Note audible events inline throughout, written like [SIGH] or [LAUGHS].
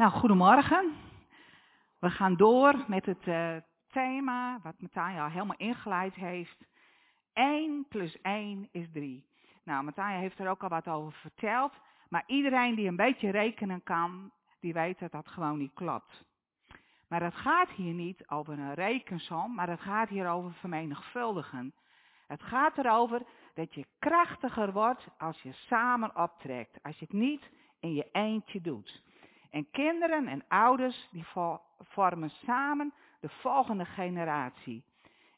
Nou, goedemorgen. We gaan door met het uh, thema wat Matthija al helemaal ingeleid heeft. 1 plus 1 is 3. Nou, Matthija heeft er ook al wat over verteld. Maar iedereen die een beetje rekenen kan, die weet dat dat gewoon niet klopt. Maar het gaat hier niet over een rekensom, maar het gaat hier over vermenigvuldigen. Het gaat erover dat je krachtiger wordt als je samen optrekt. Als je het niet in je eentje doet. En kinderen en ouders die vormen samen de volgende generatie.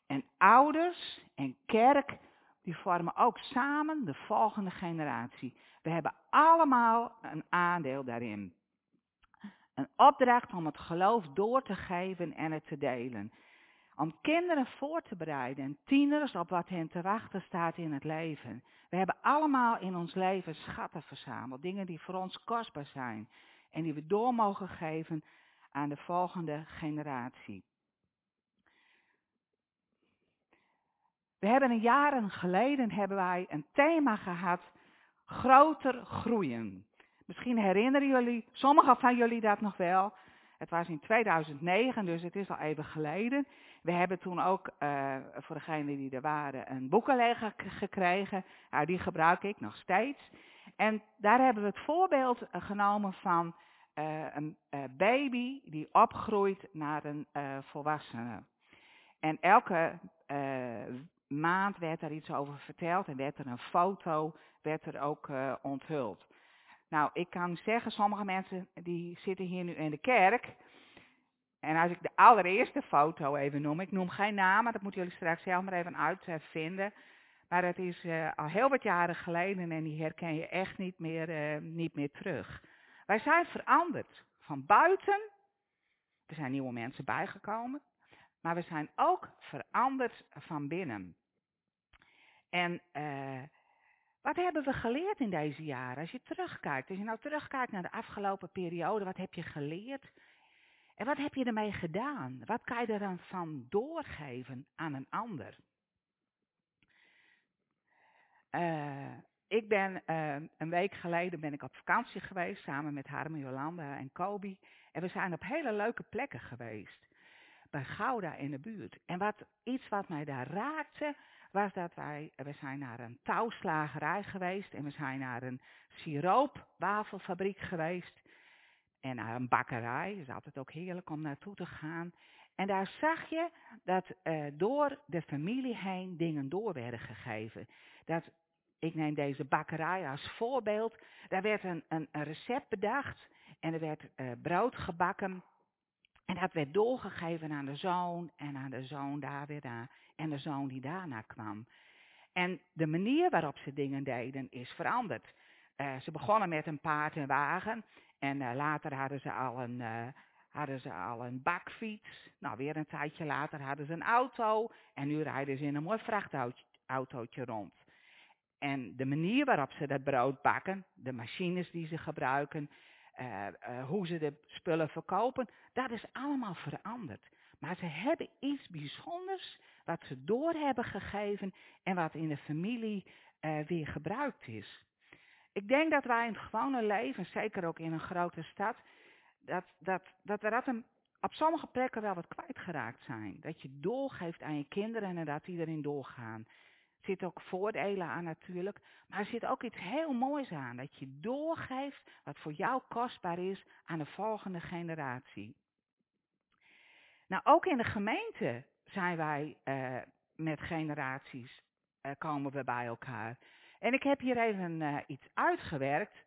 En ouders en kerk die vormen ook samen de volgende generatie. We hebben allemaal een aandeel daarin. Een opdracht om het geloof door te geven en het te delen. Om kinderen voor te bereiden en tieners op wat hen te wachten staat in het leven. We hebben allemaal in ons leven schatten verzameld, dingen die voor ons kostbaar zijn en die we door mogen geven aan de volgende generatie. We hebben een jaren geleden hebben wij een thema gehad, groter groeien. Misschien herinneren jullie, sommigen van jullie dat nog wel. Het was in 2009, dus het is al even geleden. We hebben toen ook, uh, voor degenen die er waren, een boekenleger gekregen. Nou, die gebruik ik nog steeds. En daar hebben we het voorbeeld genomen van uh, een uh, baby die opgroeit naar een volwassene. En elke maand werd er iets over verteld en werd er een foto, werd er ook onthuld. Nou, ik kan zeggen, sommige mensen die zitten hier nu in de kerk. En als ik de allereerste foto even noem, ik noem geen namen, dat moeten jullie straks zelf maar even uitvinden. Maar het is uh, al heel wat jaren geleden en die herken je echt niet meer, uh, niet meer terug. Wij zijn veranderd van buiten. Er zijn nieuwe mensen bijgekomen. Maar we zijn ook veranderd van binnen. En uh, wat hebben we geleerd in deze jaren? Als je terugkijkt, als je nou terugkijkt naar de afgelopen periode, wat heb je geleerd? En wat heb je ermee gedaan? Wat kan je er dan van doorgeven aan een ander? Uh, ik ben uh, een week geleden ben ik op vakantie geweest samen met Harmen, Jolanda en Kobi. En we zijn op hele leuke plekken geweest. Bij Gouda in de buurt. En wat, iets wat mij daar raakte, was dat wij, we zijn naar een touwslagerij geweest en we zijn naar een siroopwafelfabriek geweest en naar een bakkerij. Het is altijd ook heerlijk om naartoe te gaan. En daar zag je dat uh, door de familie heen dingen door werden gegeven. Dat, ik neem deze bakkerij als voorbeeld. Daar werd een, een, recept bedacht en er werd uh, brood gebakken. En dat werd doorgegeven aan de zoon en aan de zoon daar weer aan en de zoon die daarna kwam. En de manier waarop ze dingen deden is veranderd. Uh, ze begonnen met een paard en wagen en uh, later hadden ze al een, hadden ze al een bakfiets. Nou, weer een tijdje later hadden ze een auto en nu rijden ze in een mooi vrachtautootje rond. En de manier waarop ze dat brood bakken, de machines die ze gebruiken, hoe ze de spullen verkopen, dat is allemaal veranderd. Maar ze hebben iets bijzonders wat ze door hebben gegeven en wat in de familie uh, weer gebruikt is. Ik denk dat wij in het gewone leven, zeker ook in een grote stad, dat, dat, dat we op sommige plekken wel wat kwijtgeraakt zijn. Dat je doorgeeft aan je kinderen en dat die erin doorgaan. Zitten ook voordelen aan natuurlijk, maar er zit ook iets heel moois aan. Dat je doorgeeft wat voor jou kostbaar is aan de volgende generatie. Nou, ook in de gemeente zijn wij uh, met generaties, uh, komen we bij elkaar. En ik heb hier even uh, iets uitgewerkt.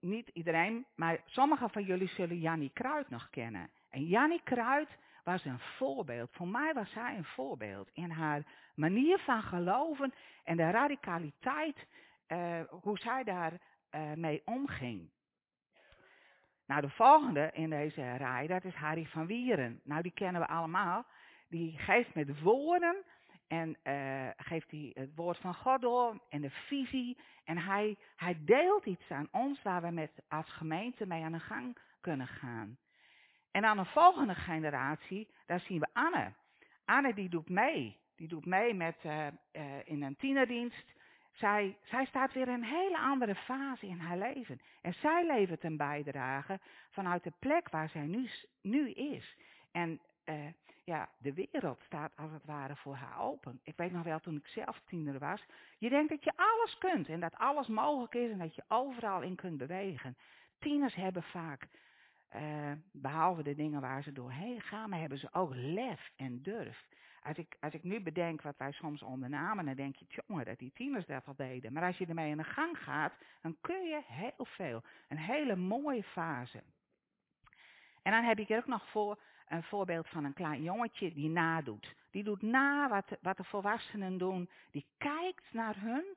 Niet iedereen, maar sommigen van jullie zullen Jannie Kruid nog kennen. En Jannie Kruid was een voorbeeld. Voor mij was zij een voorbeeld in haar manier van geloven en de radicaliteit, hoe zij daar mee omging. Nou, de volgende in deze rij, dat is Harry van Wieren. Nou, die kennen we allemaal. Die geeft met woorden en uh, geeft hij het woord van God door en de visie. En hij, hij deelt iets aan ons waar we met als gemeente mee aan de gang kunnen gaan. En aan een volgende generatie, daar zien we Anne. Anne die doet mee. Die doet mee met, uh, uh, in een tienerdienst. zij, zij staat weer in een hele andere fase in haar leven. En zij levert een bijdrage vanuit de plek waar zij nu, nu is. En uh, ja, de wereld staat als het ware voor haar open. Ik weet nog wel toen ik zelf tiener was. Je denkt dat je alles kunt en dat alles mogelijk is en dat je overal in kunt bewegen. Tieners hebben vaak, uh, behalve de dingen waar ze doorheen gaan, maar hebben ze ook lef en durf. Als ik, als ik nu bedenk wat wij soms ondernamen, dan denk je, jongen, dat die tieners dat al deden. Maar als je ermee in de gang gaat, dan kun je heel veel. Een hele mooie fase. En dan heb ik er ook nog voor een voorbeeld van een klein jongetje die nadoet. Die doet na wat, wat de volwassenen doen. Die kijkt naar hun.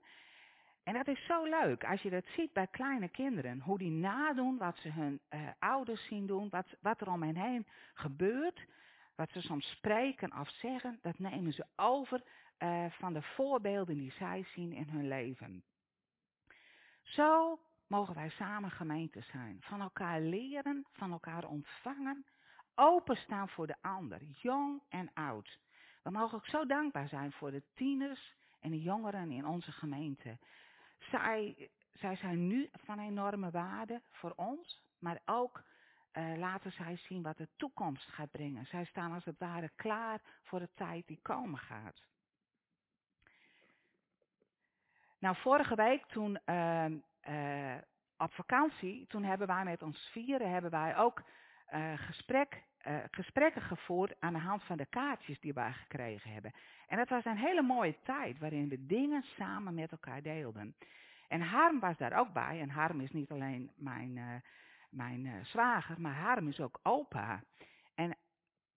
En dat is zo leuk als je dat ziet bij kleine kinderen. Hoe die nadoen wat ze hun uh, ouders zien doen. Wat, wat er om hen heen gebeurt. Wat ze soms spreken of zeggen. Dat nemen ze over uh, van de voorbeelden die zij zien in hun leven. Zo mogen wij samen gemeente zijn. Van elkaar leren, van elkaar ontvangen openstaan voor de ander, jong en oud. We mogen ook zo dankbaar zijn voor de tieners en de jongeren in onze gemeente. Zij, zij zijn nu van enorme waarde voor ons, maar ook uh, laten zij zien wat de toekomst gaat brengen. Zij staan als het ware klaar voor de tijd die komen gaat. Nou, vorige week toen uh, uh, op vakantie, toen hebben wij met ons vieren, hebben wij ook gesprek uh, gesprekken gevoerd aan de hand van de kaartjes die wij gekregen hebben. En dat was een hele mooie tijd waarin we dingen samen met elkaar deelden. En Harm was daar ook bij. En Harm is niet alleen mijn, uh, mijn uh, zwager, maar Harm is ook opa. En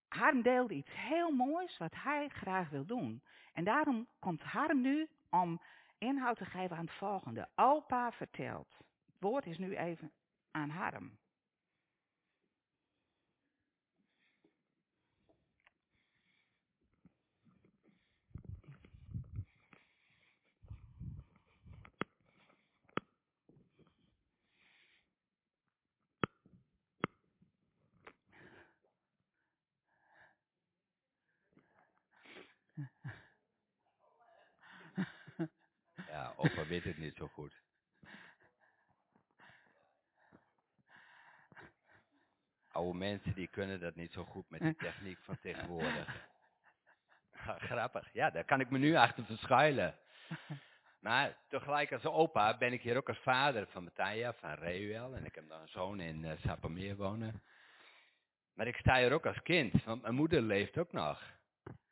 Harm deelde iets heel moois wat hij graag wil doen. En daarom komt Harm nu om inhoud te geven aan het volgende. Opa vertelt. Het woord is nu even aan Harm. Ja, opa weet het niet zo goed. Oude mensen die kunnen dat niet zo goed met die techniek van tegenwoordig. [LAUGHS] Grappig. Ja, daar kan ik me nu achter verschuilen. [LAUGHS] Maar tegelijk als opa ben ik hier ook als vader van Matthija, van Reuel. En ik heb dan een zoon in uh, wonen. Maar ik sta hier ook als kind, want mijn moeder leeft ook nog.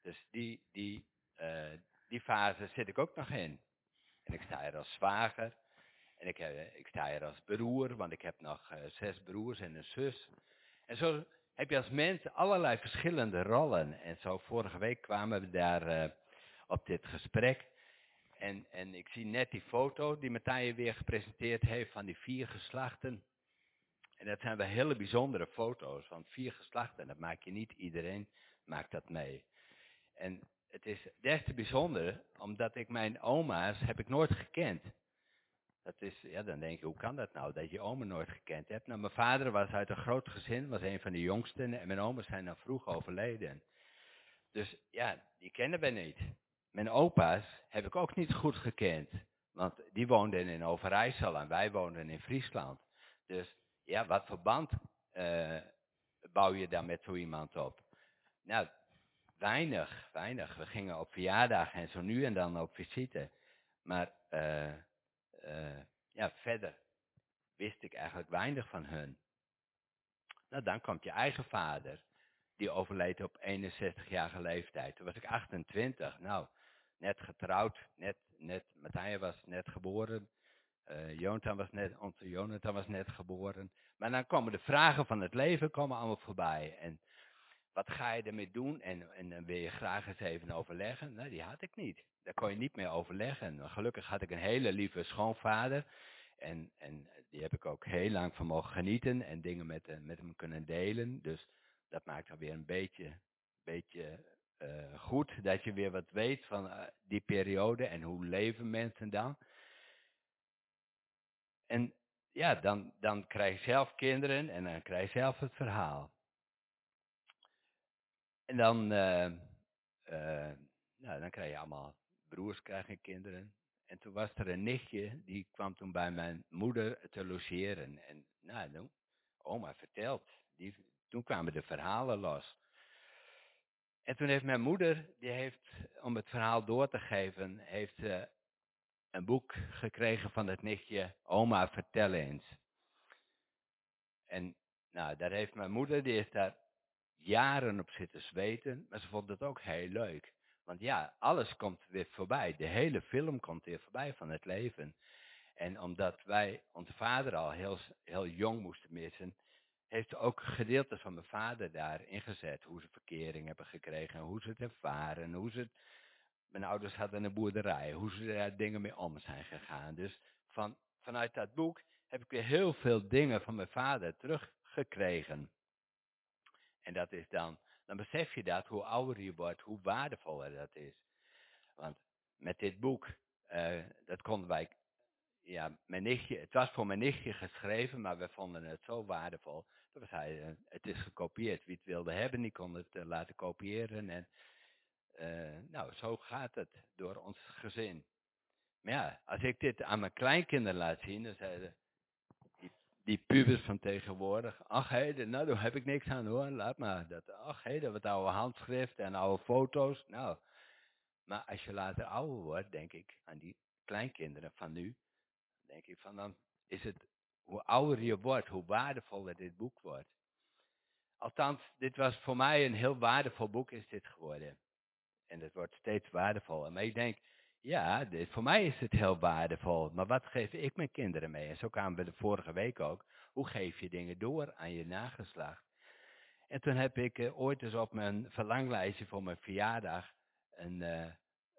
Dus die, die, uh, die fase zit ik ook nog in. En ik sta hier als zwager. En ik, heb, ik sta hier als broer, want ik heb nog uh, zes broers en een zus. En zo heb je als mens allerlei verschillende rollen. En zo vorige week kwamen we daar uh, op dit gesprek. En, en ik zie net die foto die Matthijs weer gepresenteerd heeft van die vier geslachten. En dat zijn wel hele bijzondere foto's, want vier geslachten, dat maak je niet iedereen, maakt dat mee. En het is des te bijzonder, omdat ik mijn oma's heb ik nooit gekend. Dat is, ja, dan denk je, hoe kan dat nou, dat je oma nooit gekend hebt? Nou, mijn vader was uit een groot gezin, was een van de jongsten, en mijn oma's zijn dan vroeg overleden. Dus ja, die kennen we niet. Mijn opa's heb ik ook niet goed gekend, want die woonden in Overijssel en wij woonden in Friesland. Dus ja, wat voor band uh, bouw je dan met zo iemand op? Nou, weinig, weinig. We gingen op verjaardagen en zo nu en dan op visite. Maar uh, uh, ja, verder wist ik eigenlijk weinig van hun. Nou, dan komt je eigen vader. Die overleed op 61-jarige leeftijd. Toen was ik 28. Nou, net getrouwd. Net, net, Matthijs was net geboren. Uh, Jonathan was net, onze Jonathan was net geboren. Maar dan komen de vragen van het leven komen allemaal voorbij. En wat ga je ermee doen? En, en dan wil je graag eens even overleggen. Nee, die had ik niet. Daar kon je niet meer overleggen. Gelukkig had ik een hele lieve schoonvader. En, en die heb ik ook heel lang van mogen genieten. En dingen met, eh, hem kunnen delen. Dus dat maakt dan weer een beetje, beetje uh, goed. Dat je weer wat weet van uh, die periode. En hoe leven mensen dan. En ja, dan, dan krijg je zelf kinderen. En dan krijg je zelf het verhaal. En dan, uh, nou, dan krijg je allemaal broers krijgen kinderen. En toen was er een nichtje, die kwam toen bij mijn moeder te logeren. En nou, oma vertelt. Die, toen kwamen de verhalen los. En toen heeft mijn moeder, die heeft, om het verhaal door te geven, heeft ze een boek gekregen van het nichtje, oma vertel eens. En nou, daar heeft mijn moeder, die is daar jaren op zitten zweten, maar ze vond het ook heel leuk. Want ja, alles komt weer voorbij. De hele film komt weer voorbij van het leven. En omdat wij onze vader al heel, heel jong moesten missen, heeft ook gedeeltes van mijn vader daar ingezet. Hoe ze verkering hebben gekregen, hoe ze het ervaren, hoe ze het... Mijn ouders hadden een boerderij, hoe ze daar dingen mee om zijn gegaan. Dus van, vanuit dat boek heb ik weer heel veel dingen van mijn vader teruggekregen. En dat is dan, dan besef je dat, hoe ouder je wordt, hoe waardevoller dat is. Want met dit boek, uh, dat konden wij, ja, mijn nichtje, het was voor mijn nichtje geschreven, maar we vonden het zo waardevol. Dat was hij, uh, het is gekopieerd. Wie het wilde hebben, die kon het uh, laten kopiëren. En nou, zo gaat het door ons gezin. Maar ja, als ik dit aan mijn kleinkinderen laat zien, dan zeiden die pubers van tegenwoordig. Ach hé, nou daar heb ik niks aan hoor, laat maar. Dat, ach dat wat oude handschriften en oude foto's. Nou, maar als je later ouder wordt, denk ik aan die kleinkinderen van nu. Denk ik van dan is het, hoe ouder je wordt, hoe waardevoller dit boek wordt. Althans, dit was voor mij een heel waardevol boek is dit geworden. En het wordt steeds waardevoller. Maar ik denk, ja, voor mij is het heel waardevol. Maar wat geef ik mijn kinderen mee? En zo kwamen we de vorige week ook. Hoe geef je dingen door aan je nageslacht? En toen heb ik uh, ooit eens op mijn verlanglijstje voor mijn verjaardag een, uh,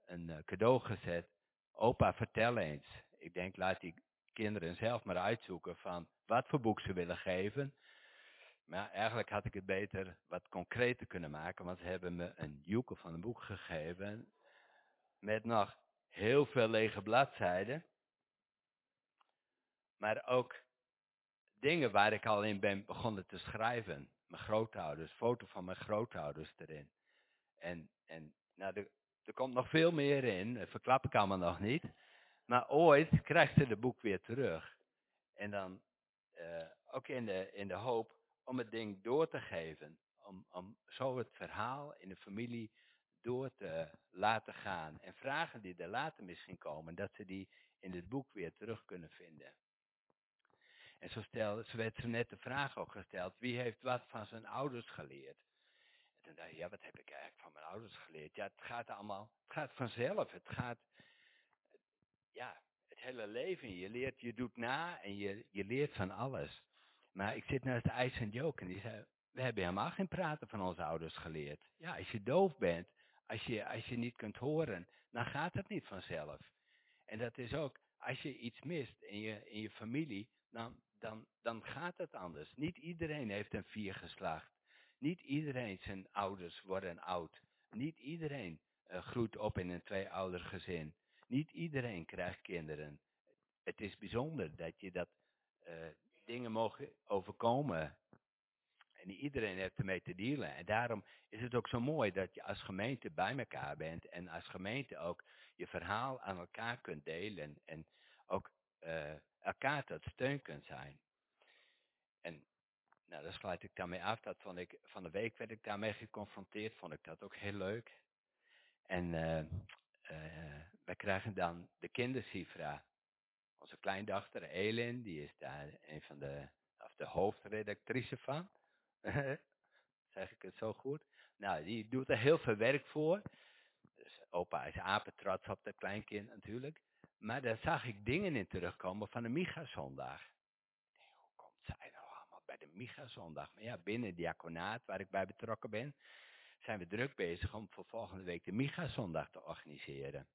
een uh, cadeau gezet. Opa, vertel eens. Ik denk, laat die kinderen zelf maar uitzoeken van wat voor boek ze willen geven. Maar eigenlijk had ik het beter wat concreter kunnen maken, want ze hebben me een joekel van een boek gegeven met nog heel veel lege bladzijden. Maar ook dingen waar ik al in ben begonnen te schrijven. Mijn grootouders, foto van mijn grootouders erin. En, en nou, er, er komt nog veel meer in, dat verklap ik allemaal nog niet. Maar ooit krijgt ze de boek weer terug. En dan uh, ook in de, in de hoop om het ding door te geven. Om, om zo het verhaal in de familie door te laten gaan. En vragen die er later misschien komen, dat ze die in het boek weer terug kunnen vinden. En zo, stelde, zo werd ze net de vraag ook gesteld, wie heeft wat van zijn ouders geleerd? En toen dacht ik, ja, wat heb ik eigenlijk van mijn ouders geleerd? Ja, het gaat allemaal, het gaat vanzelf. Het gaat, ja, het hele leven. Je leert, je doet na en je, je leert van alles. Maar ik zit naast IJs en Joke en die zei, we hebben helemaal geen praten van onze ouders geleerd. Ja, als je doof bent, als je, als je niet kunt horen, dan gaat het niet vanzelf. En dat is ook, als je iets mist in je, in je familie, dan, dan, dan gaat het anders. Niet iedereen heeft een vier geslacht. Niet iedereen zijn ouders worden oud. Niet iedereen uh, groeit op in een twee-ouder gezin. Niet iedereen krijgt kinderen. Het is bijzonder dat je dat uh, dingen mogen overkomen en iedereen heeft ermee te dealen. En daarom is het ook zo mooi dat je als gemeente bij elkaar bent. En als gemeente ook je verhaal aan elkaar kunt delen. En ook uh, elkaar tot steun kunt zijn. En nou, daar sluit ik daarmee af. Dat vond ik, van de week werd ik daarmee geconfronteerd. Vond ik dat ook heel leuk. En uh, wij krijgen dan de kindersifra. Onze kleindochter Elin, die is daar een van de, of de hoofdredactrice van. [LAUGHS] zeg ik het zo goed? Nou, die doet er heel veel werk voor. Dus opa is apetrots op dat kleinkind natuurlijk. Maar daar zag ik dingen in terugkomen van de Micha-zondag. Hoe komt zij nou allemaal bij de Micha-zondag? Maar ja, binnen het diaconaat waar ik bij betrokken ben, zijn we druk bezig om voor volgende week de Micha-zondag te organiseren.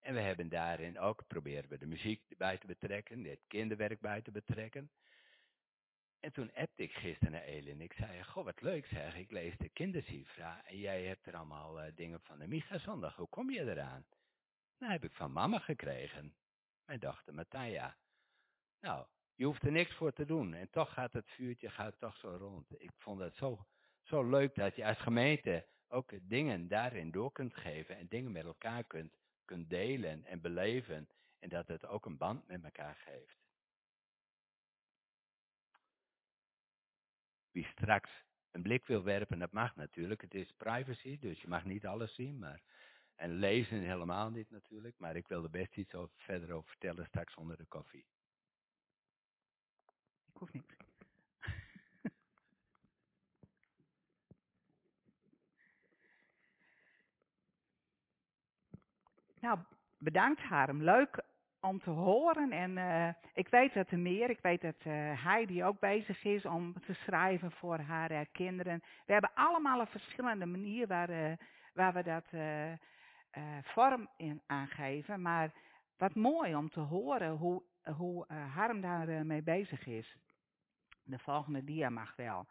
En we hebben daarin ook, proberen we de muziek bij te betrekken, het kinderwerk bij te betrekken. En toen appte ik gisteren naar Elin. Ik zei, goh, wat leuk zeg. Ik lees de kindersifra en jij hebt er allemaal uh, dingen van de Micha zondag. Hoe kom je eraan? Nou, heb ik van mama gekregen. Mijn dochter Matthia. Nou, je hoeft er niks voor te doen. En toch gaat het vuurtje gaat toch zo rond. Ik vond het zo, zo leuk dat je als gemeente ook dingen daarin door kunt geven. En dingen met elkaar kunt, kunt delen en beleven. En dat het ook een band met elkaar geeft. Wie straks een blik wil werpen, dat mag natuurlijk. Het is privacy, dus je mag niet alles zien. Maar, en lezen helemaal niet natuurlijk. Maar ik wil er best iets over, verder over vertellen straks onder de koffie. Ik hoef niks. [LAUGHS] nou, bedankt Harm. Leuk om te horen. En uh, ik weet dat er meer. Ik weet dat uh, Heidi ook bezig is om te schrijven voor haar uh, kinderen. We hebben allemaal een verschillende manier waar, waar we dat vorm in aangeven. Maar wat mooi om te horen hoe, hoe Harm daar mee bezig is. De volgende dia mag wel.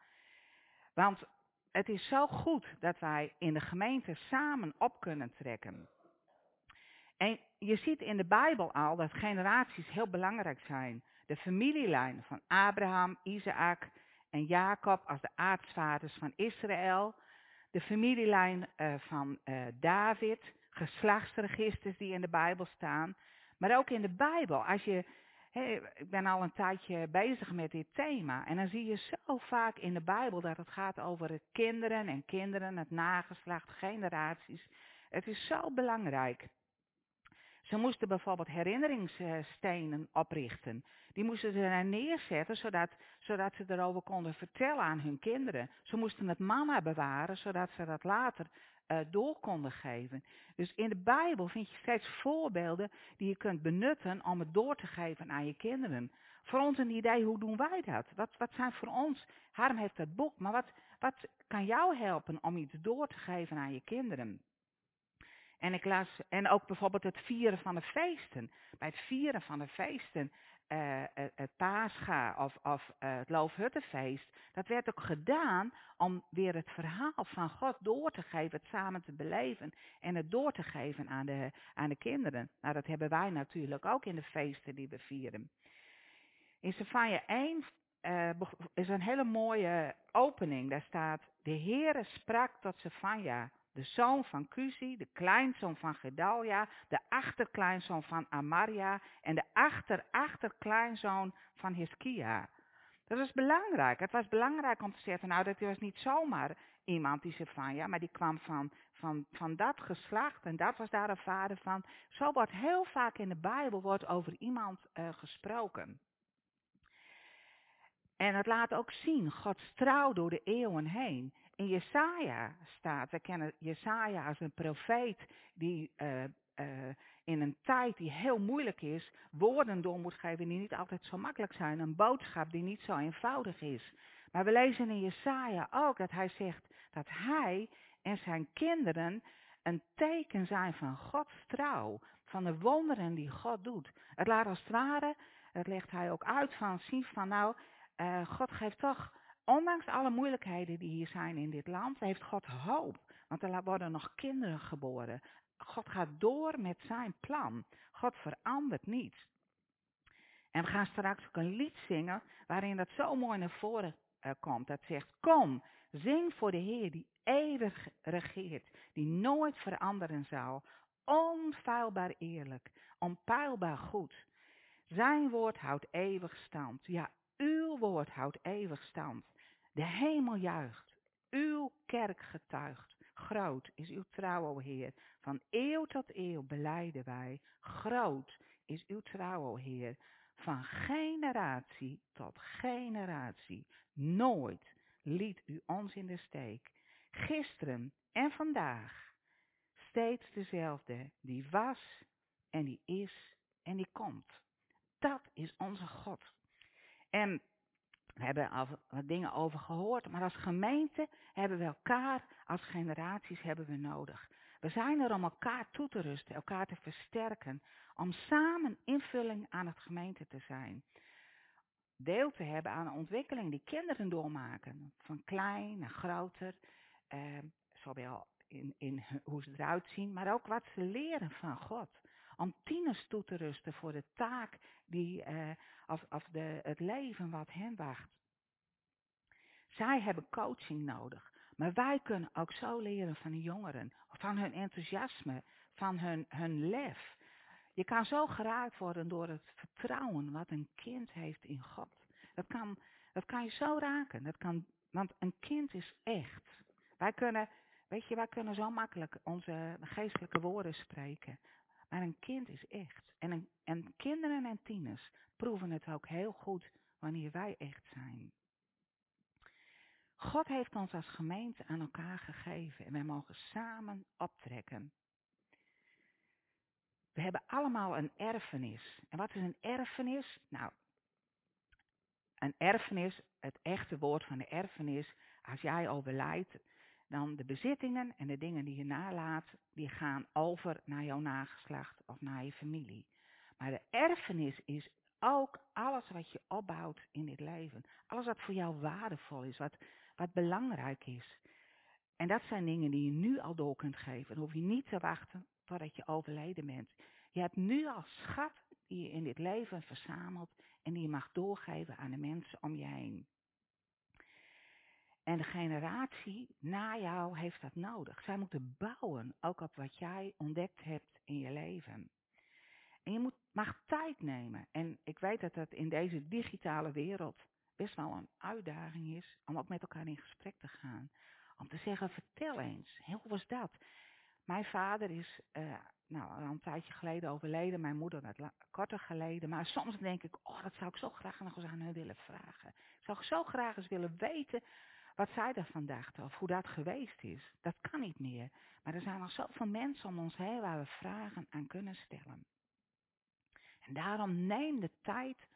Want het is zo goed dat wij in de gemeente samen op kunnen trekken. En je ziet in de Bijbel al dat generaties heel belangrijk zijn. De familielijn van Abraham, Isaac en Jacob als de aartsvaders van Israël. De familielijn uh, van uh, David, geslachtsregisters die in de Bijbel staan. Maar ook in de Bijbel, als je, ik ben al een tijdje bezig met dit thema. En dan zie je zo vaak in de Bijbel dat het gaat over kinderen en kinderen, het nageslacht, generaties. Het is zo belangrijk. Ze moesten bijvoorbeeld herinneringsstenen oprichten. Die moesten ze daar neerzetten, zodat, zodat ze erover konden vertellen aan hun kinderen. Ze moesten het manna bewaren, zodat ze dat later uh, door konden geven. Dus in de Bijbel vind je steeds voorbeelden die je kunt benutten om het door te geven aan je kinderen. Voor ons een idee, hoe doen wij dat? Wat, wat zijn voor ons, Harm heeft het boek, maar wat, wat kan jou helpen om iets door te geven aan je kinderen? En ik las, en ook bijvoorbeeld het vieren van de feesten. Bij het vieren van de feesten, het Pascha of, of het Loofhuttenfeest, dat werd ook gedaan om weer het verhaal van God door te geven, het samen te beleven en het door te geven aan de, aan de kinderen. Nou, dat hebben wij natuurlijk ook in de feesten die we vieren. In Sefania 1 uh, is een hele mooie opening. Daar staat, de Heere sprak tot Sefania, de zoon van Cusi, de kleinzoon van Gedalia, de achterkleinzoon van Amaria en de achter-achterkleinzoon van Hiskia. Dat was belangrijk. Het was belangrijk om te zeggen, nou dat was niet zomaar iemand die ja, maar die kwam van, van, van dat geslacht en dat was daar een vader van. Zo wordt heel vaak in de Bijbel wordt over iemand uh, gesproken. En het laat ook zien, Gods trouw door de eeuwen heen. In Jesaja staat, we kennen Jesaja als een profeet die uh, uh, in een tijd die heel moeilijk is, woorden door moet geven die niet altijd zo makkelijk zijn. Een boodschap die niet zo eenvoudig is. Maar we lezen in Jesaja ook dat hij zegt dat hij en zijn kinderen een teken zijn van Gods trouw, van de wonderen die God doet. Het laat als het ware, dat legt hij ook uit van zien van nou, uh, God geeft toch Ondanks alle moeilijkheden die hier zijn in dit land, heeft God hoop. Want er worden nog kinderen geboren. God gaat door met zijn plan. God verandert niet. En we gaan straks ook een lied zingen waarin dat zo mooi naar voren uh, komt. Dat zegt, kom, zing voor de Heer die eeuwig regeert, die nooit veranderen zal. Onfeilbaar eerlijk, onpeilbaar goed. Zijn woord houdt eeuwig stand. Ja, uw woord houdt eeuwig stand. De hemel juicht, uw kerk getuigt. Groot is uw trouw, o Heer. Van eeuw tot eeuw beleiden wij. Groot is uw trouw, o Heer. Van generatie tot generatie. Nooit liet u ons in de steek. Gisteren en vandaag. Steeds dezelfde. Die was en die is en die komt. Dat is onze God. En hebben al wat dingen over gehoord, maar als gemeente hebben we elkaar, als generaties hebben we nodig. We zijn er om elkaar toe te rusten, elkaar te versterken, om samen invulling aan het gemeente te zijn. Deel te hebben aan de ontwikkeling die kinderen doormaken, van klein naar groter, eh, zowel in, in hoe ze eruit zien, maar ook wat ze leren van God om tieners toe te rusten voor de taak die, of, of de, het leven wat hen wacht. Zij hebben coaching nodig. Maar wij kunnen ook zo leren van de jongeren. Van hun enthousiasme, van hun, hun lef. Je kan zo geraakt worden door het vertrouwen wat een kind heeft in God. Dat kan, dat kan je zo raken. Dat kan, want een kind is echt. Wij kunnen, weet je, wij kunnen zo makkelijk onze geestelijke woorden spreken. Maar een kind is echt. En, en kinderen en tieners proeven het ook heel goed wanneer wij echt zijn. God heeft ons als gemeente aan elkaar gegeven en wij mogen samen optrekken. We hebben allemaal een erfenis. En wat is een erfenis? Nou, een erfenis, het echte woord van de erfenis, als jij overlijdt, dan de bezittingen en de dingen die je nalaat, die gaan over naar jouw nageslacht of naar je familie. Maar de erfenis is ook alles wat je opbouwt in dit leven. Alles wat voor jou waardevol is, wat, wat belangrijk is. En dat zijn dingen die je nu al door kunt geven. Dan hoef je niet te wachten totdat je overleden bent. Je hebt nu al schat die je in dit leven verzamelt en die je mag doorgeven aan de mensen om je heen. En de generatie na jou heeft dat nodig. Zij moeten bouwen, ook op wat jij ontdekt hebt in je leven. En je moet, mag tijd nemen. En ik weet dat dat in deze digitale wereld best wel een uitdaging is om ook met elkaar in gesprek te gaan. Om te zeggen, vertel eens, hoe was dat? Mijn vader is uh, nou, al een tijdje geleden overleden, mijn moeder wat korter geleden. Maar soms denk ik, oh, dat zou ik zo graag nog eens aan hen willen vragen. Ik zou zo graag eens willen weten wat zij ervan dachten of hoe dat geweest is. Dat kan niet meer. Maar er zijn nog zoveel mensen om ons heen waar we vragen aan kunnen stellen. En daarom neem de tijd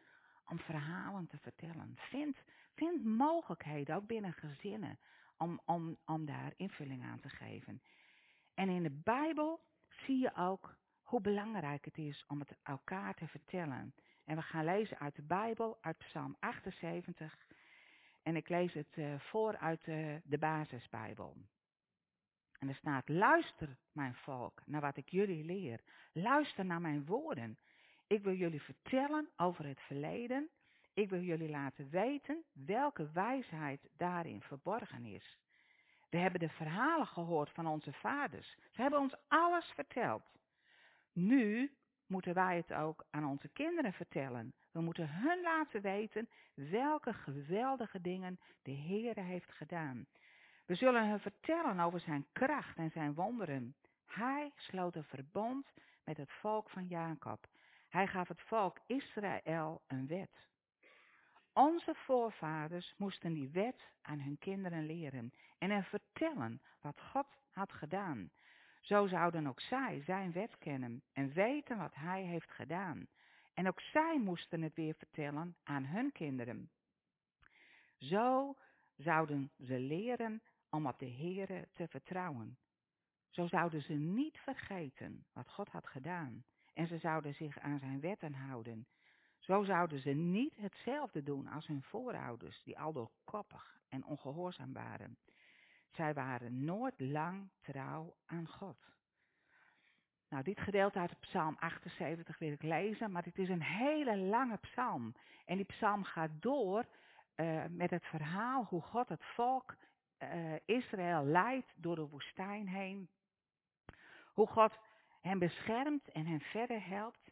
om verhalen te vertellen. Vind, mogelijkheden, ook binnen gezinnen, om, om, om daar invulling aan te geven. En in de Bijbel zie je ook hoe belangrijk het is om het elkaar te vertellen. En we gaan lezen uit de Bijbel, uit Psalm 78. En ik lees het uh, voor uit de, de basisbijbel. En er staat, luister mijn volk naar wat ik jullie leer. Luister naar mijn woorden. Ik wil jullie vertellen over het verleden. Ik wil jullie laten weten welke wijsheid daarin verborgen is. We hebben de verhalen gehoord van onze vaders. Ze hebben ons alles verteld. Nu moeten wij het ook aan onze kinderen vertellen. We moeten hun laten weten welke geweldige dingen de Heer heeft gedaan. We zullen hun vertellen over zijn kracht en zijn wonderen. Hij sloot een verbond met het volk van Jacob. Hij gaf het volk Israël een wet. Onze voorvaders moesten die wet aan hun kinderen leren en hen vertellen wat God had gedaan. Zo zouden ook zij zijn wet kennen en weten wat hij heeft gedaan. En ook zij moesten het weer vertellen aan hun kinderen. Zo zouden ze leren om op de Heere te vertrouwen. Zo zouden ze niet vergeten wat God had gedaan. En ze zouden zich aan zijn wetten houden. Zo zouden ze niet hetzelfde doen als hun voorouders, die aldoor koppig en ongehoorzaam waren. Zij waren nooit lang trouw aan God. Nou, dit gedeelte uit Psalm 78 wil ik lezen, maar het is een hele lange psalm. En die psalm gaat door uh, met het verhaal hoe God het volk uh, Israël leidt door de woestijn heen. Hoe God hen beschermt en hen verder helpt.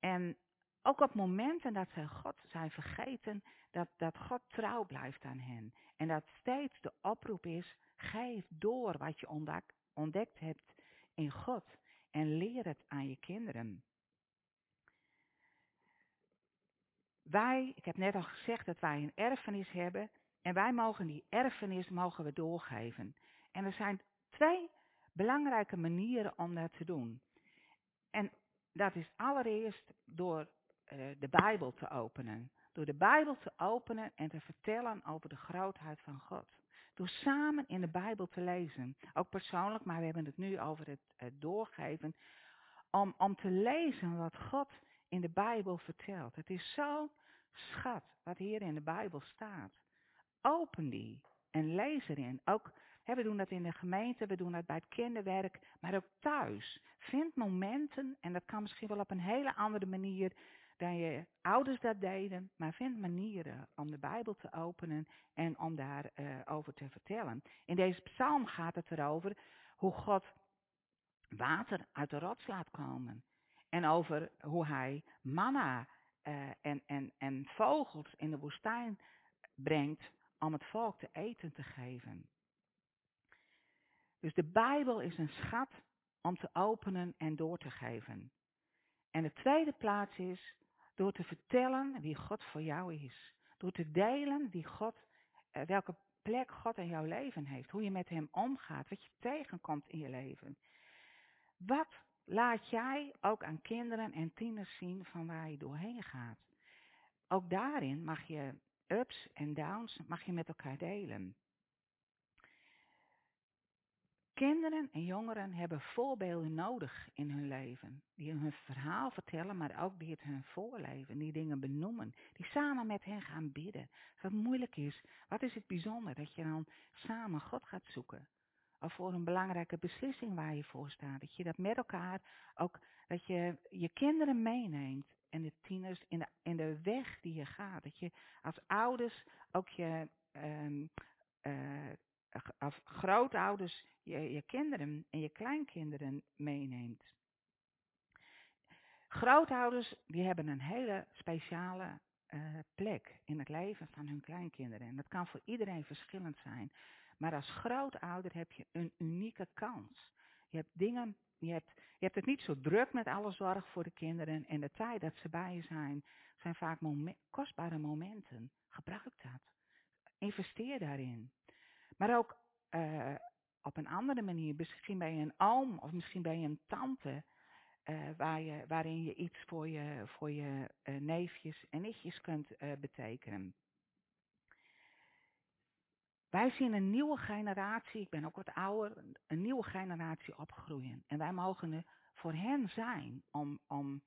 En ook op momenten dat zij God zijn vergeten, dat, dat God trouw blijft aan hen. En dat steeds de oproep is, geef door wat je ontdekt, ontdekt hebt in God. En leer het aan je kinderen. Wij, ik heb net al gezegd dat wij een erfenis hebben. En wij mogen die erfenis mogen we doorgeven. En er zijn twee belangrijke manieren om dat te doen. En dat is allereerst door uh, de Bijbel te openen. Door de Bijbel te openen en te vertellen over de grootheid van God. Door samen in de Bijbel te lezen. Ook persoonlijk, maar we hebben het nu over het, doorgeven. Om, om te lezen wat God in de Bijbel vertelt. Het is zo'n schat wat hier in de Bijbel staat. Open die en lees erin. Ook, hè, we doen dat in de gemeente, we doen dat bij het kinderwerk, maar ook thuis. Vind momenten, en dat kan misschien wel op een hele andere manier dan je ouders dat deden, maar vind manieren om de Bijbel te openen en om daarover uh, over te vertellen. In deze psalm gaat het erover hoe God water uit de rots laat komen. En over hoe hij manna eh, en, en, en vogels in de woestijn brengt om het volk te eten te geven. Dus de Bijbel is een schat om te openen en door te geven. En de tweede plaats is door te vertellen wie God voor jou is. Door te delen wie God, eh, welke plek God in jouw leven heeft. Hoe je met hem omgaat. Wat je tegenkomt in je leven. Wat laat jij ook aan kinderen en tieners zien van waar je doorheen gaat. Ook daarin mag je ups en downs mag je met elkaar delen. Kinderen en jongeren hebben voorbeelden nodig in hun leven. Die hun verhaal vertellen, maar ook die het hun voorleven. Die dingen benoemen. Die samen met hen gaan bidden. Wat moeilijk is. Wat is het bijzonder dat je dan samen God gaat zoeken. Of voor een belangrijke beslissing waar je voor staat. Dat je dat met elkaar ook, dat je je kinderen meeneemt. En de tieners in de, in de weg die je gaat. Dat je als ouders ook je um, uh, als grootouders je, je kinderen en je kleinkinderen meeneemt. Grootouders die hebben een hele speciale uh, plek in het leven van hun kleinkinderen. En dat kan voor iedereen verschillend zijn. Maar als grootouder heb je een unieke kans. Je hebt dingen, je hebt, je hebt het niet zo druk met alle zorg voor de kinderen. En de tijd dat ze bij je zijn, zijn vaak kostbare momenten. Gebruik dat. Investeer daarin. Maar ook uh, op een andere manier. Misschien je een oom of misschien je een tante. Uh, waar je, waarin je iets voor je, voor je uh, neefjes en nichtjes kunt betekenen. Wij zien een nieuwe generatie, ik ben ook wat ouder, een nieuwe generatie opgroeien. En wij mogen er voor hen zijn om, om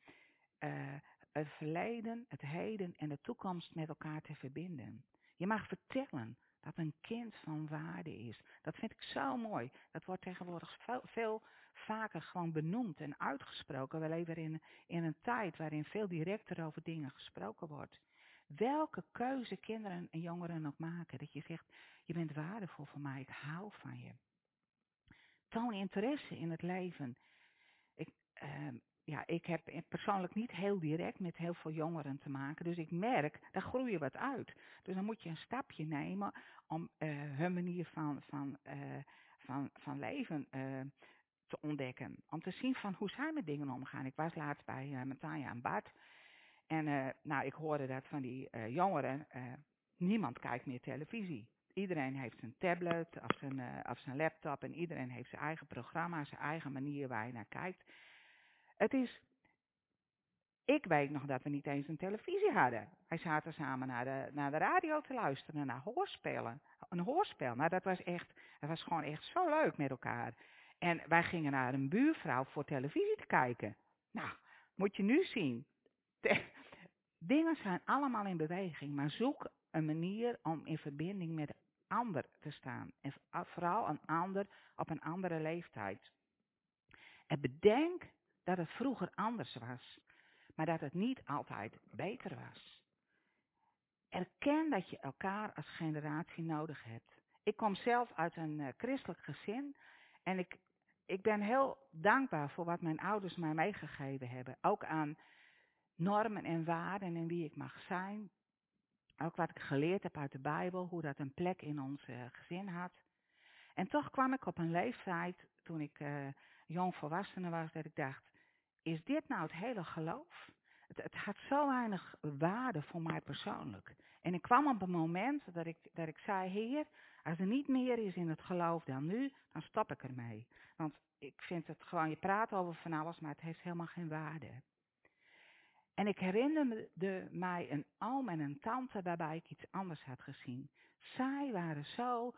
het verleden, het heden en de toekomst met elkaar te verbinden. Je mag vertellen dat een kind van waarde is. Dat vind ik zo mooi. Dat wordt tegenwoordig veel, vaker gewoon benoemd en uitgesproken. We leven in, in een tijd waarin veel directer over dingen gesproken wordt. Welke keuze kinderen en jongeren ook maken. Dat je zegt, je bent waardevol voor mij, ik hou van je. Toon interesse in het leven. Ik, uh, ja, ik heb persoonlijk niet heel direct met heel veel jongeren te maken. Dus ik merk, daar groei je wat uit. Dus dan moet je een stapje nemen om uh, hun manier van, van, uh, van, van leven uh, te ontdekken. Om te zien van hoe zij met dingen omgaan. Ik was laatst bij uh, Matanja en Bart. En nou, ik hoorde dat van die jongeren, niemand kijkt meer televisie. Iedereen heeft zijn tablet of zijn, of zijn laptop en iedereen heeft zijn eigen programma, zijn eigen manier waar je naar kijkt. Het is, ik weet nog dat we niet eens een televisie hadden. Wij zaten samen naar de, naar de radio te luisteren, naar hoorspelen. Een hoorspel, nou dat was echt, dat was gewoon echt zo leuk met elkaar. En wij gingen naar een buurvrouw voor televisie te kijken. Nou, moet je nu zien. [LAUGHS] Dingen zijn allemaal in beweging, maar zoek een manier om in verbinding met ander te staan. En vooral een ander op een andere leeftijd. En bedenk dat het vroeger anders was, maar dat het niet altijd beter was. Erken dat je elkaar als generatie nodig hebt. Ik kom zelf uit een uh, christelijk gezin en ik, ik ben heel dankbaar voor wat mijn ouders mij meegegeven hebben. Ook aan normen en waarden en wie ik mag zijn. Ook wat ik geleerd heb uit de Bijbel, hoe dat een plek in ons uh, gezin had. En toch kwam ik op een leeftijd, toen ik uh, jong volwassene was, dat ik dacht, is dit nou het hele geloof? Het, het, had zo weinig waarde voor mij persoonlijk. En ik kwam op een moment dat ik, dat ik zei, heer, als er niet meer is in het geloof dan nu, dan stop ik ermee. Want ik vind het gewoon, je praat over van alles, maar het heeft helemaal geen waarde. En ik herinnerde mij een oom en een tante waarbij ik iets anders had gezien. Zij waren zo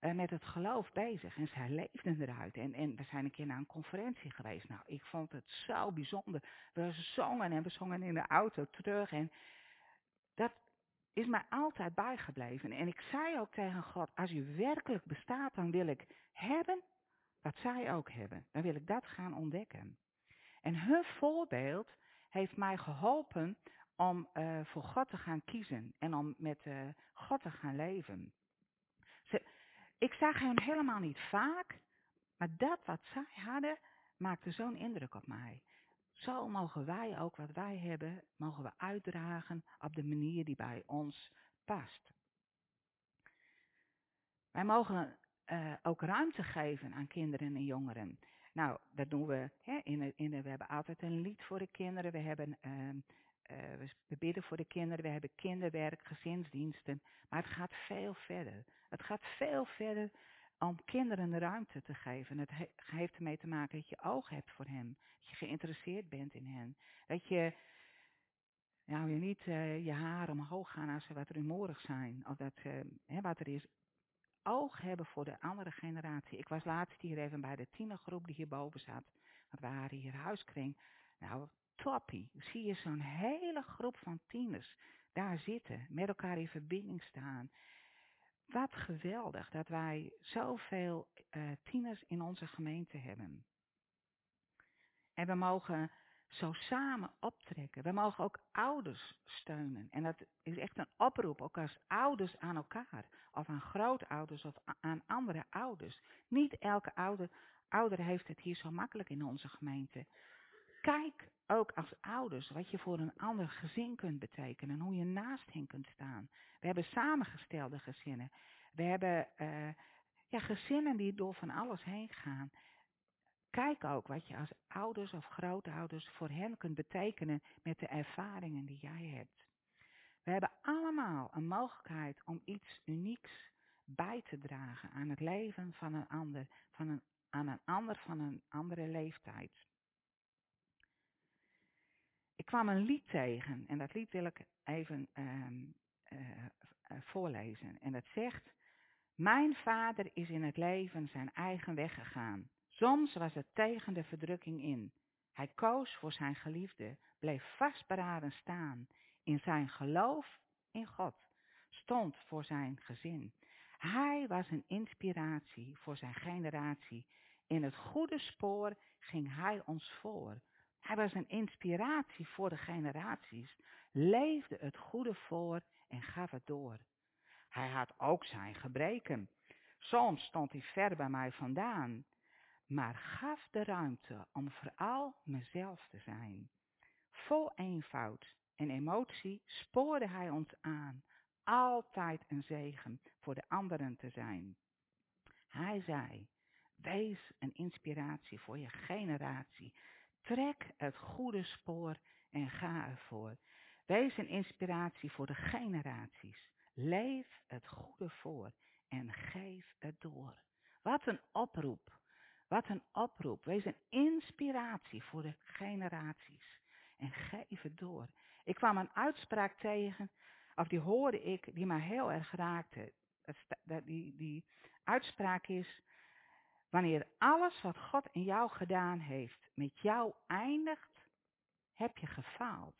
uh, met het geloof bezig en zij leefden eruit. En, en we zijn een keer naar een conferentie geweest. Nou, ik vond het zo bijzonder. We zongen en we zongen in de auto terug. En dat is mij altijd bijgebleven. En ik zei ook tegen God, als u werkelijk bestaat, dan wil ik hebben wat zij ook hebben. Dan wil ik dat gaan ontdekken. En hun voorbeeld heeft mij geholpen om uh, voor God te gaan kiezen en om met uh, God te gaan leven. Ik zag hen helemaal niet vaak, maar dat wat zij hadden maakte zo'n indruk op mij. Zo mogen wij ook wat wij hebben, mogen we uitdragen op de manier die bij ons past. Wij mogen uh, ook ruimte geven aan kinderen en jongeren. Nou, dat doen we. Hè, in de, in de, we hebben altijd een lied voor de kinderen. We, hebben, uh, uh, we bidden voor de kinderen. We hebben kinderwerk, gezinsdiensten. Maar het gaat veel verder. Het gaat veel verder om kinderen de ruimte te geven. Het he heeft ermee te maken dat je oog hebt voor hen. Dat je geïnteresseerd bent in hen. Dat je, nou, je niet je haar omhoog gaan als ze wat rumoerig zijn. Of dat, uh, hè, wat er is. Oog hebben voor de andere generatie. Ik was laatst hier even bij de tienergroep die hierboven zat. Want we waren hier huiskring. Nou, toppie. Zie je zo'n hele groep van tieners daar zitten. Met elkaar in verbinding staan. Wat geweldig dat wij zoveel uh, tieners in onze gemeente hebben. En we mogen zo samen optrekken. We mogen ook ouders steunen. En dat is echt een oproep, ook als ouders aan elkaar. Of aan grootouders of aan andere ouders. Niet elke ouder, ouder heeft het hier zo makkelijk in onze gemeente. Kijk ook als ouders wat je voor een ander gezin kunt betekenen. En hoe je naast hen kunt staan. We hebben samengestelde gezinnen. We hebben uh, ja, gezinnen die door van alles heen gaan. Kijk ook wat je als ouders of grootouders voor hen kunt betekenen met de ervaringen die jij hebt. We hebben allemaal een mogelijkheid om iets unieks bij te dragen aan het leven van een ander, van een, aan een ander van een andere leeftijd. Kwam een lied tegen en dat lied wil ik even uh, uh, voorlezen. En dat zegt, mijn vader is in het leven zijn eigen weg gegaan. Soms was het tegen de verdrukking in. Hij koos voor zijn geliefde, bleef vastberaden staan. In zijn geloof in God, stond voor zijn gezin. Hij was een inspiratie voor zijn generatie. In het goede spoor ging hij ons voor. Hij was een inspiratie voor de generaties, leefde het goede voor en gaf het door. Hij had ook zijn gebreken. Soms stond hij ver bij mij vandaan, maar gaf de ruimte om vooral mezelf te zijn. Vol eenvoud en emotie spoorde hij ons aan, altijd een zegen voor de anderen te zijn. Hij zei, wees een inspiratie voor je generatie. Trek het goede spoor en ga ervoor. Wees een inspiratie voor de generaties. Leef het goede voor en geef het door. Wat een oproep. Wat een oproep. Wees een inspiratie voor de generaties. En geef het door. Ik kwam een uitspraak tegen, of die hoorde ik, die mij heel erg raakte. Die, die uitspraak is, wanneer alles wat God in jou gedaan heeft met jou eindigt, heb je gefaald.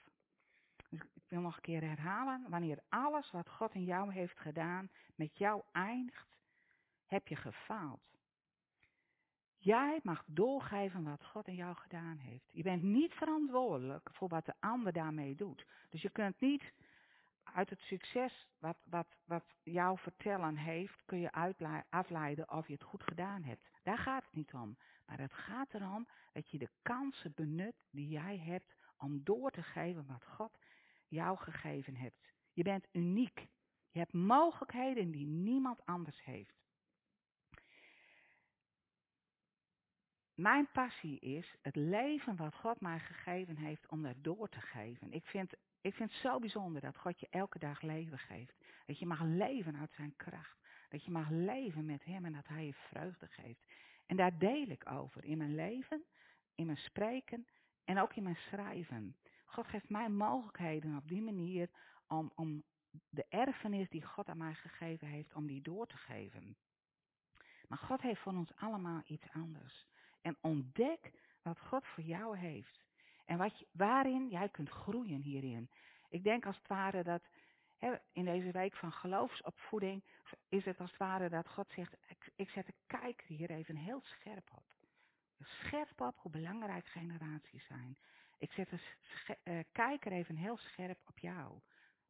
Dus ik wil nog een keer herhalen. Wanneer alles wat God in jou heeft gedaan met jou eindigt, heb je gefaald. Jij mag doorgeven wat God in jou gedaan heeft. Je bent niet verantwoordelijk voor wat de ander daarmee doet. Dus je kunt niet uit het succes wat, wat, wat jou vertellen heeft, kun je afleiden of je het goed gedaan hebt. Daar gaat het niet om. Maar het gaat erom dat je de kansen benut die jij hebt om door te geven wat God jou gegeven hebt. Je bent uniek. Je hebt mogelijkheden die niemand anders heeft. Mijn passie is het leven wat God mij gegeven heeft om dat door te geven. Ik vind, ik vind het zo bijzonder dat God je elke dag leven geeft. Dat je mag leven uit zijn kracht. Dat je mag leven met hem en dat hij je vreugde geeft. En daar deel ik over in mijn leven, in mijn spreken en ook in mijn schrijven. God geeft mij mogelijkheden op die manier om, om de erfenis die God aan mij gegeven heeft, om die door te geven. Maar God heeft voor ons allemaal iets anders. En ontdek wat God voor jou heeft. En wat waarin jij kunt groeien hierin. Ik denk als het ware dat hè, in deze week van geloofsopvoeding is het als het ware dat God zegt, ik, ik zet de kijker hier even heel scherp op. Scherp op hoe belangrijk generaties zijn. Ik zet de uh, kijker even heel scherp op jou.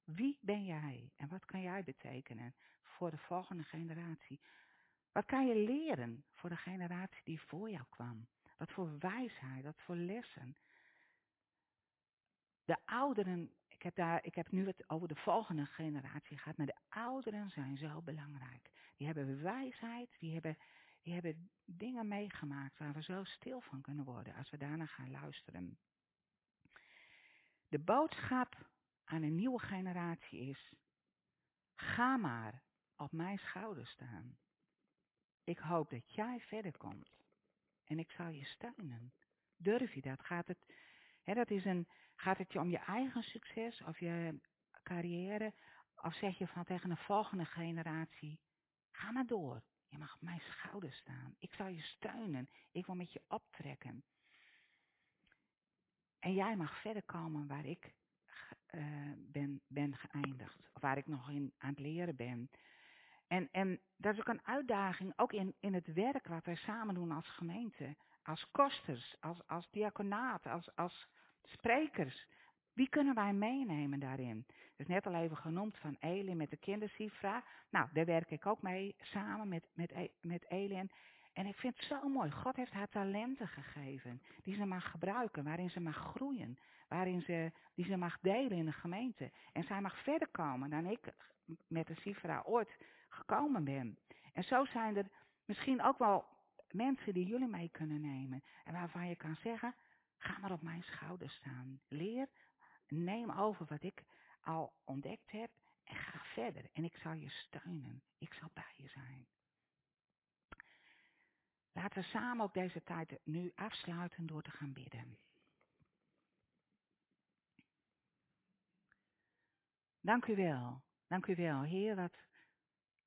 Wie ben jij en wat kan jij betekenen voor de volgende generatie? Wat kan je leren voor de generatie die voor jou kwam? Wat voor wijsheid, wat voor lessen? De ouderen, ik heb, daar, ik heb nu het over de volgende generatie gehad, maar de ouderen zijn zo belangrijk. Die hebben wijsheid, die hebben, die hebben dingen meegemaakt waar we zo stil van kunnen worden als we daarna gaan luisteren. De boodschap aan een nieuwe generatie is, ga maar op mijn schouders staan. Ik hoop dat jij verder komt en ik zal je steunen. Durf je dat? Gaat het, hè, dat is een, gaat het je om je eigen succes of je carrière? Of zeg je van tegen een volgende generatie, ga maar door. Je mag op mijn schouders staan. Ik zal je steunen. Ik wil met je optrekken. En jij mag verder komen waar ik uh, ben, ben geëindigd. Of waar ik nog in aan het leren ben. En, en dat is ook een uitdaging, ook in, in het werk wat wij samen doen als gemeente. Als kosters, als, als diaconaat, als, als sprekers. Wie kunnen wij meenemen daarin? is net al even genoemd van Elin met de kindersifra. Nou, daar werk ik ook mee samen met, met, e, met Elin. En ik vind het zo mooi. God heeft haar talenten gegeven. Die ze mag gebruiken, waarin ze mag groeien. Waarin ze, die ze mag delen in de gemeente. En zij mag verder komen dan ik met de Sifra ooit gekomen ben. En zo zijn er misschien ook wel mensen die jullie mee kunnen nemen. En waarvan je kan zeggen, ga maar op mijn schouder staan. Leer, neem over wat ik al ontdekt heb en ga verder. En ik zal je steunen. Ik zal bij je zijn. Laten we samen ook deze tijd nu afsluiten door te gaan bidden. Dank u wel. Dank u wel, Heer, wat,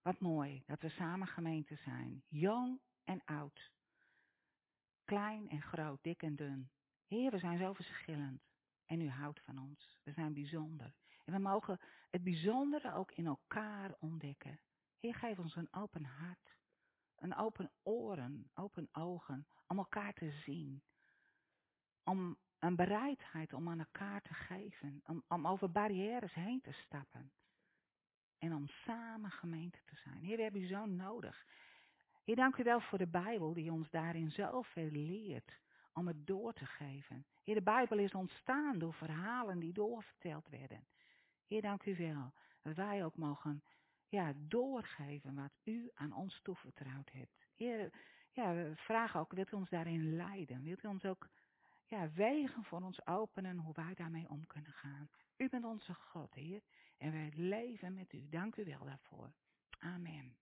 wat mooi dat we samen gemeente zijn. Jong en oud. Klein en groot, dik en dun. Heer, we zijn zo verschillend. En u houdt van ons. We zijn bijzonder. En we mogen het bijzondere ook in elkaar ontdekken. Heer, geef ons een open hart. Een open oren, open ogen. Om elkaar te zien. Om een bereidheid om aan elkaar te geven. Om, om over barrières heen te stappen. En om samen gemeente te zijn. Heer, we hebben u zo nodig. Heer, dank u wel voor de Bijbel die ons daarin zoveel leert om het door te geven. Heer, de Bijbel is ontstaan door verhalen die doorverteld werden. Heer, dank u wel dat wij ook mogen ja, doorgeven wat u aan ons toevertrouwd hebt. Heer, ja, we vragen ook, wilt u ons daarin leiden? Wilt u ons ook ja, wegen voor ons openen hoe wij daarmee om kunnen gaan? U bent onze God, Heer, en wij leven met u. Dank u wel daarvoor. Amen.